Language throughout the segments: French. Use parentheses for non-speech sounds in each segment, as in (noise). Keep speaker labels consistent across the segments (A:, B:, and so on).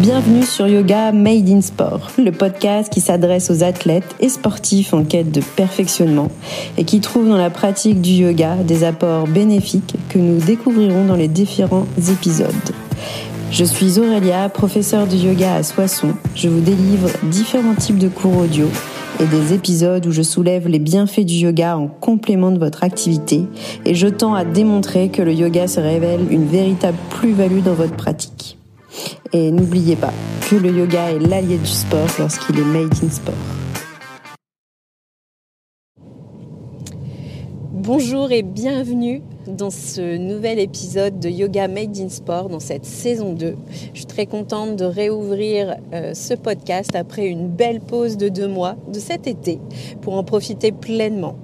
A: Bienvenue sur Yoga Made in Sport, le podcast qui s'adresse aux athlètes et sportifs en quête de perfectionnement et qui trouve dans la pratique du yoga des apports bénéfiques que nous découvrirons dans les différents épisodes. Je suis Aurélia, professeure de yoga à Soissons. Je vous délivre différents types de cours audio et des épisodes où je soulève les bienfaits du yoga en complément de votre activité et je tends à démontrer que le yoga se révèle une véritable plus-value dans votre pratique. Et n'oubliez pas que le yoga est l'allié du sport lorsqu'il est made in sport. Bonjour et bienvenue dans ce nouvel épisode de Yoga Made in Sport dans cette saison 2. Je suis très contente de réouvrir euh, ce podcast après une belle pause de deux mois de cet été pour en profiter pleinement.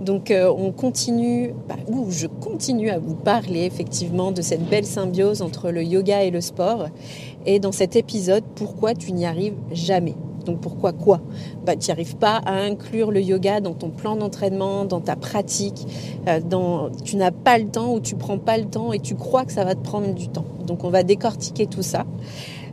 A: Donc euh, on continue, bah, ou je continue à vous parler effectivement de cette belle symbiose entre le yoga et le sport. Et dans cet épisode, pourquoi tu n'y arrives jamais? Donc pourquoi quoi? Bah, Tu n'y arrives pas à inclure le yoga dans ton plan d'entraînement, dans ta pratique. Euh, dans, tu n'as pas le temps ou tu prends pas le temps et tu crois que ça va te prendre du temps. Donc on va décortiquer tout ça.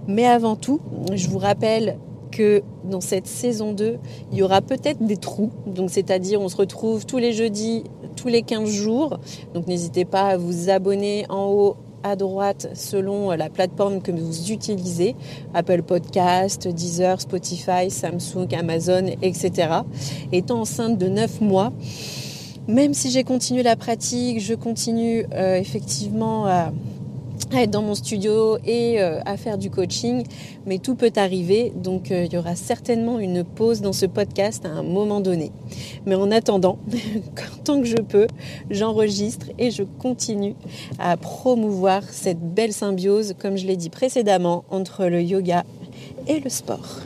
A: Mais avant tout, je vous rappelle que dans cette saison 2, il y aura peut-être des trous. Donc c'est-à-dire on se retrouve tous les jeudis, tous les 15 jours. Donc n'hésitez pas à vous abonner en haut à droite selon la plateforme que vous utilisez, Apple Podcast, Deezer, Spotify, Samsung, Amazon, etc. Étant enceinte de 9 mois, même si j'ai continué la pratique, je continue euh, effectivement à à être dans mon studio et euh, à faire du coaching, mais tout peut arriver, donc euh, il y aura certainement une pause dans ce podcast à un moment donné. Mais en attendant, (laughs) tant que je peux, j'enregistre et je continue à promouvoir cette belle symbiose, comme je l'ai dit précédemment, entre le yoga et le sport.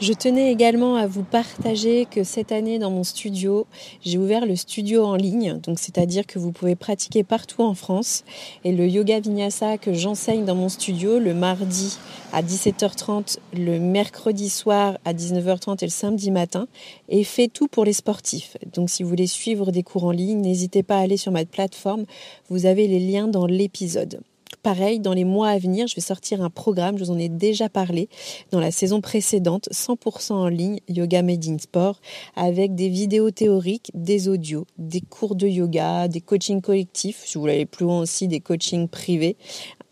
A: Je tenais également à vous partager que cette année dans mon studio, j'ai ouvert le studio en ligne, donc c'est-à-dire que vous pouvez pratiquer partout en France. Et le yoga vinyasa que j'enseigne dans mon studio le mardi à 17h30, le mercredi soir à 19h30 et le samedi matin est fait tout pour les sportifs. Donc si vous voulez suivre des cours en ligne, n'hésitez pas à aller sur ma plateforme, vous avez les liens dans l'épisode. Pareil, dans les mois à venir, je vais sortir un programme, je vous en ai déjà parlé dans la saison précédente, 100% en ligne, Yoga Made in Sport, avec des vidéos théoriques, des audios, des cours de yoga, des coachings collectifs, si vous voulez aller plus loin aussi, des coachings privés,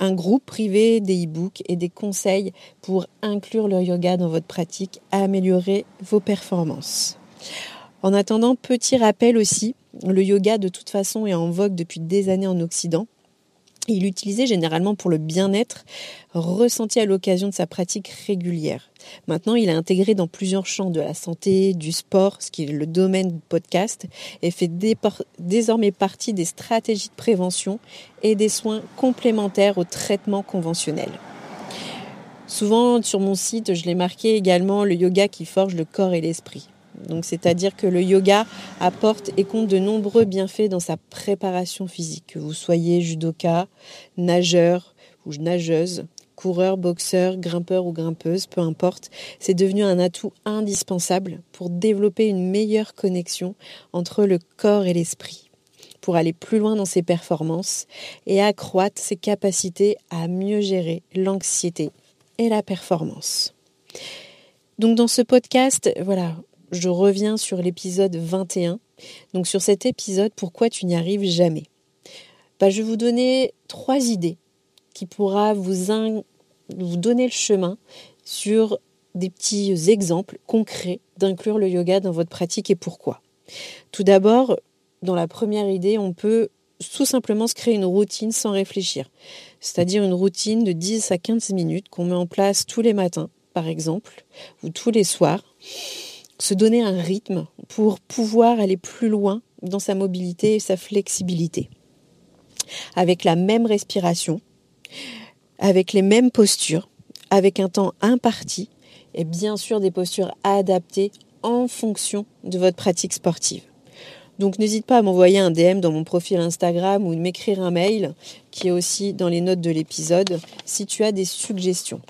A: un groupe privé, des e-books et des conseils pour inclure le yoga dans votre pratique, améliorer vos performances. En attendant, petit rappel aussi, le yoga de toute façon est en vogue depuis des années en Occident. Il l'utilisait généralement pour le bien-être ressenti à l'occasion de sa pratique régulière. Maintenant, il est intégré dans plusieurs champs de la santé, du sport, ce qui est le domaine du podcast, et fait désormais partie des stratégies de prévention et des soins complémentaires au traitement conventionnel. Souvent, sur mon site, je l'ai marqué également le yoga qui forge le corps et l'esprit. Donc, c'est-à-dire que le yoga apporte et compte de nombreux bienfaits dans sa préparation physique. Que vous soyez judoka, nageur ou nageuse, coureur, boxeur, grimpeur ou grimpeuse, peu importe, c'est devenu un atout indispensable pour développer une meilleure connexion entre le corps et l'esprit, pour aller plus loin dans ses performances et accroître ses capacités à mieux gérer l'anxiété et la performance. Donc dans ce podcast, voilà, je reviens sur l'épisode 21. Donc sur cet épisode, pourquoi tu n'y arrives jamais? Bah, Je vais vous donner trois idées qui pourra vous, vous donner le chemin sur des petits exemples concrets d'inclure le yoga dans votre pratique et pourquoi. Tout d'abord, dans la première idée, on peut tout simplement se créer une routine sans réfléchir. C'est-à-dire une routine de 10 à 15 minutes qu'on met en place tous les matins, par exemple, ou tous les soirs se donner un rythme pour pouvoir aller plus loin dans sa mobilité et sa flexibilité. Avec la même respiration, avec les mêmes postures, avec un temps imparti et bien sûr des postures adaptées en fonction de votre pratique sportive. Donc n'hésite pas à m'envoyer un DM dans mon profil Instagram ou m'écrire un mail qui est aussi dans les notes de l'épisode si tu as des suggestions.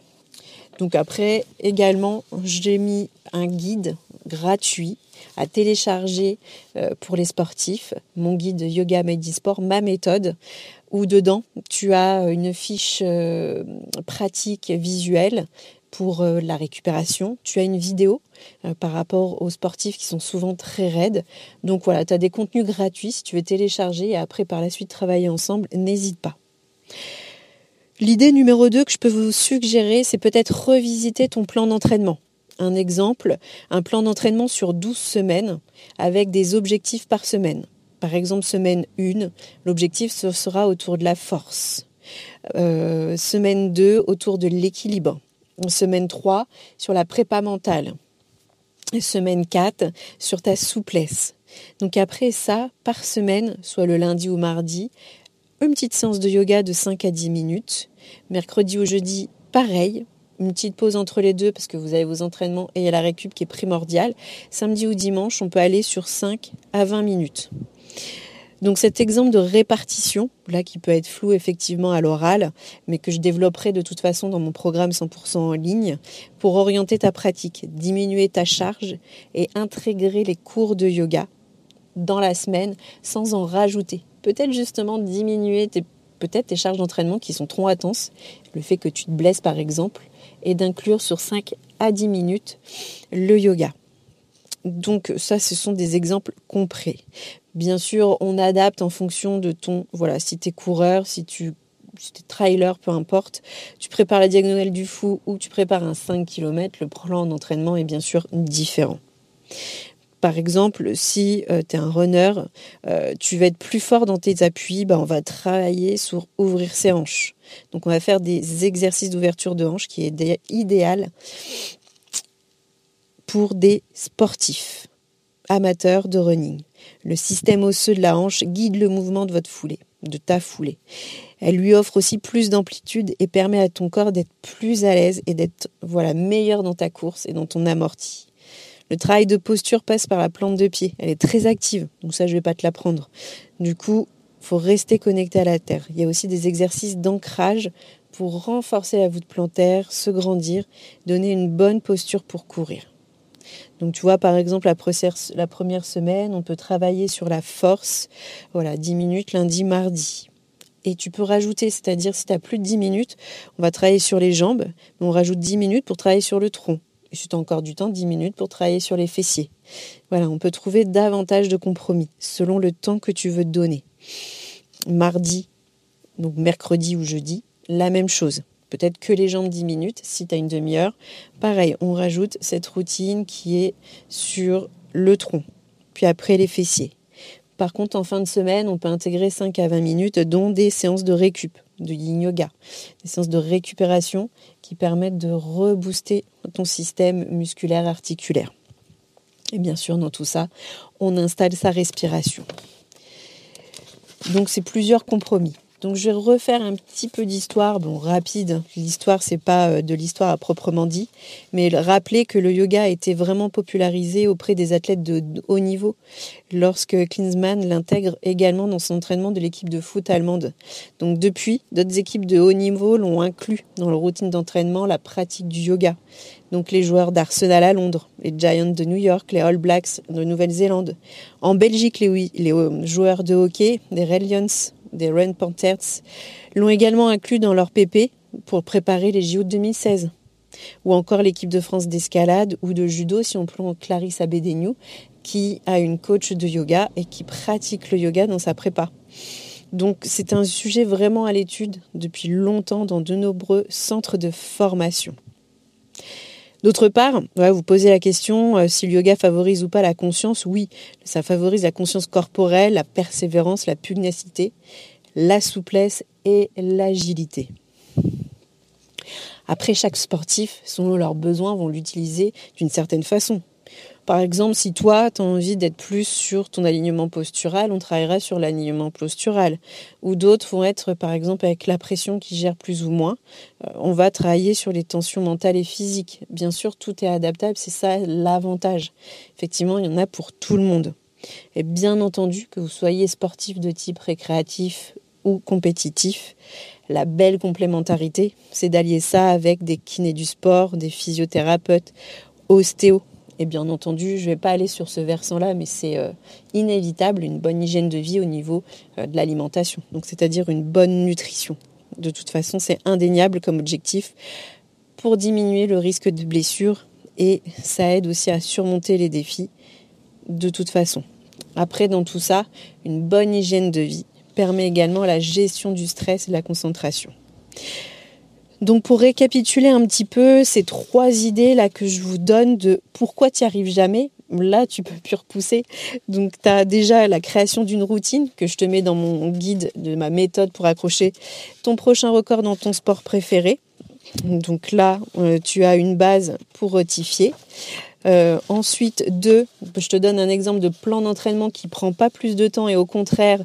A: Donc après, également, j'ai mis un guide gratuit à télécharger euh, pour les sportifs, mon guide Yoga Sport, ma méthode, où dedans, tu as une fiche euh, pratique visuelle pour euh, la récupération. Tu as une vidéo par rapport aux sportifs qui sont souvent très raides. Donc voilà, tu as des contenus gratuits si tu veux télécharger et après par la suite travailler ensemble, n'hésite pas. L'idée numéro 2 que je peux vous suggérer, c'est peut-être revisiter ton plan d'entraînement. Un exemple, un plan d'entraînement sur 12 semaines avec des objectifs par semaine. Par exemple, semaine 1, l'objectif sera autour de la force. Euh, semaine 2, autour de l'équilibre. Semaine 3, sur la prépa mentale. Semaine 4, sur ta souplesse. Donc après ça, par semaine, soit le lundi ou mardi, une petite séance de yoga de 5 à 10 minutes. Mercredi ou jeudi, pareil, une petite pause entre les deux parce que vous avez vos entraînements et il y a la récup qui est primordiale. Samedi ou dimanche, on peut aller sur 5 à 20 minutes. Donc cet exemple de répartition, là qui peut être flou effectivement à l'oral, mais que je développerai de toute façon dans mon programme 100% en ligne, pour orienter ta pratique, diminuer ta charge et intégrer les cours de yoga dans la semaine sans en rajouter. Peut-être justement diminuer tes, peut-être tes charges d'entraînement qui sont trop intenses, le fait que tu te blesses par exemple, et d'inclure sur 5 à 10 minutes le yoga. Donc ça, ce sont des exemples concrets. Bien sûr, on adapte en fonction de ton, voilà, si tu es coureur, si tu si es trailer, peu importe, tu prépares la diagonale du fou ou tu prépares un 5 km, le plan d'entraînement est bien sûr différent. Par exemple, si euh, tu es un runner, euh, tu vas être plus fort dans tes appuis, bah, on va travailler sur ouvrir ses hanches. Donc on va faire des exercices d'ouverture de hanches qui est idéal pour des sportifs amateurs de running. Le système osseux de la hanche guide le mouvement de votre foulée, de ta foulée. Elle lui offre aussi plus d'amplitude et permet à ton corps d'être plus à l'aise et d'être voilà meilleur dans ta course et dans ton amorti. Le travail de posture passe par la plante de pied. Elle est très active, donc ça je vais pas te l'apprendre. Du coup, faut rester connecté à la terre. Il y a aussi des exercices d'ancrage pour renforcer la voûte plantaire, se grandir, donner une bonne posture pour courir. Donc tu vois par exemple la première, semaine, on peut travailler sur la force, voilà, 10 minutes lundi, mardi. Et tu peux rajouter, c'est-à-dire si tu as plus de 10 minutes, on va travailler sur les jambes, mais on rajoute 10 minutes pour travailler sur le tronc as encore du temps, 10 minutes pour travailler sur les fessiers. Voilà, on peut trouver davantage de compromis selon le temps que tu veux donner. Mardi, donc mercredi ou jeudi, la même chose. Peut-être que les jambes 10 minutes si tu as une demi-heure. Pareil, on rajoute cette routine qui est sur le tronc, puis après les fessiers. Par contre, en fin de semaine, on peut intégrer 5 à 20 minutes, dont des séances de récup, de yin yoga, des séances de récupération qui permettent de rebooster ton système musculaire articulaire. Et bien sûr, dans tout ça, on installe sa respiration. Donc, c'est plusieurs compromis. Donc je vais refaire un petit peu d'histoire, bon rapide. L'histoire c'est pas euh, de l'histoire à proprement dit, mais rappeler que le yoga a été vraiment popularisé auprès des athlètes de haut niveau lorsque Klinsmann l'intègre également dans son entraînement de l'équipe de foot allemande. Donc depuis, d'autres équipes de haut niveau l'ont inclus dans leur routine d'entraînement la pratique du yoga. Donc les joueurs d'Arsenal à Londres, les Giants de New York, les All Blacks de Nouvelle-Zélande. En Belgique, les, euh, joueurs de hockey, les Red Lions des Red Panthers, l'ont également inclus dans leur PP pour préparer les JO de 2016. Ou encore l'équipe de France d'escalade ou de judo, si on prend Clarisse Abedegnou, qui a une coach de yoga et qui pratique le yoga dans sa prépa. Donc c'est un sujet vraiment à l'étude depuis longtemps dans de nombreux centres de formation. D'autre part, vous posez la question euh, si le yoga favorise ou pas la conscience. Oui, ça favorise la conscience corporelle, la persévérance, la pugnacité, la souplesse et l'agilité. Après, chaque sportif, selon leurs besoins, vont l'utiliser d'une certaine façon. Par exemple, si toi, tu as envie d'être plus sur ton alignement postural, on travaillera sur l'alignement postural. Ou d'autres vont être, par exemple, avec la pression qui gère plus ou moins. Euh, on va travailler sur les tensions mentales et physiques. Bien sûr, tout est adaptable, c'est ça l'avantage. Effectivement, il y en a pour tout le monde. Et bien entendu, que vous soyez sportif de type récréatif ou compétitif, la belle complémentarité, c'est d'allier ça avec des kinés du sport, des physiothérapeutes, ostéos Et bien entendu, je ne vais pas aller sur ce versant-là, mais c'est euh, inévitable une bonne hygiène de vie au niveau euh, de l'alimentation. Donc c'est-à-dire une bonne nutrition. De toute façon, c'est indéniable comme objectif pour diminuer le risque de blessure et ça aide aussi à surmonter les défis de toute façon. Après, dans tout ça, une bonne hygiène de vie permet également la gestion du stress et de la concentration. Donc pour récapituler un petit peu ces trois idées là que je vous donne de pourquoi tu n'y arrives jamais, là tu peux plus repousser. Donc tu as déjà la création d'une routine que je te mets dans mon guide de ma méthode pour accrocher ton prochain record dans ton sport préféré. Donc là, euh, tu as une base pour rectifier. Euh, ensuite, deux, je te donne un exemple de plan d'entraînement qui prend pas plus de temps et au contraire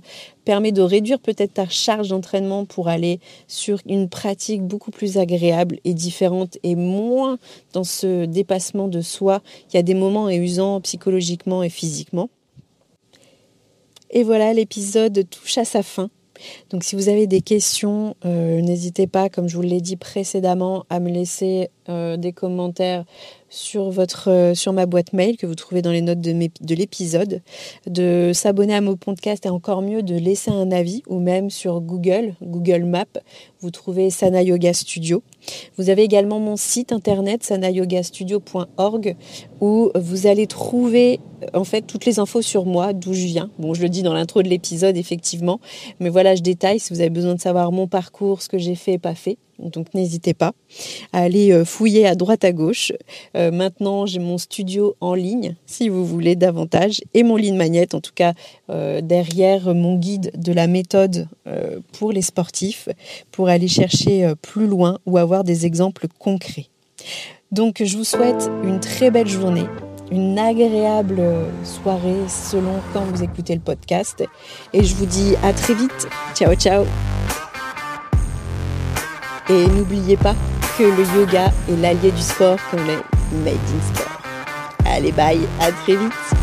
A: permet de réduire peut-être ta charge d'entraînement pour aller sur une pratique beaucoup plus agréable et différente et moins dans ce dépassement de soi. Y a des moments usants psychologiquement et physiquement. Et voilà, l'épisode touche à sa fin. Donc si vous avez des questions, euh, n'hésitez pas, comme je vous l'ai dit précédemment, à me laisser euh, des commentaires sur, votre, euh, sur ma boîte mail que vous trouvez dans les notes de, de l'épisode, de s'abonner à mon podcast et encore mieux de laisser un avis ou même sur Google, Google Maps, vous trouvez Sana Yoga Studio. Vous avez également mon site internet sanayogastudio.org où vous allez trouver en fait toutes les infos sur moi, d'où je viens. Bon, je le dis dans l'intro de l'épisode effectivement, mais voilà, je détaille si vous avez besoin de savoir mon parcours, ce que j'ai fait et pas fait. Donc n'hésitez pas à aller euh, fouiller à droite à gauche. Euh, maintenant, j'ai mon studio en ligne, si vous voulez davantage, et mon ligne magnète, en tout cas euh, derrière mon guide de la méthode pour les sportifs, pour aller chercher plus loin ou avoir des exemples concrets. Donc je vous souhaite une très belle journée, une agréable soirée selon quand vous écoutez le podcast, et je vous dis à très vite. Ciao ciao et n'oubliez pas que le yoga est l'allié du sport qu'on est made in sport. Allez, bye, à très vite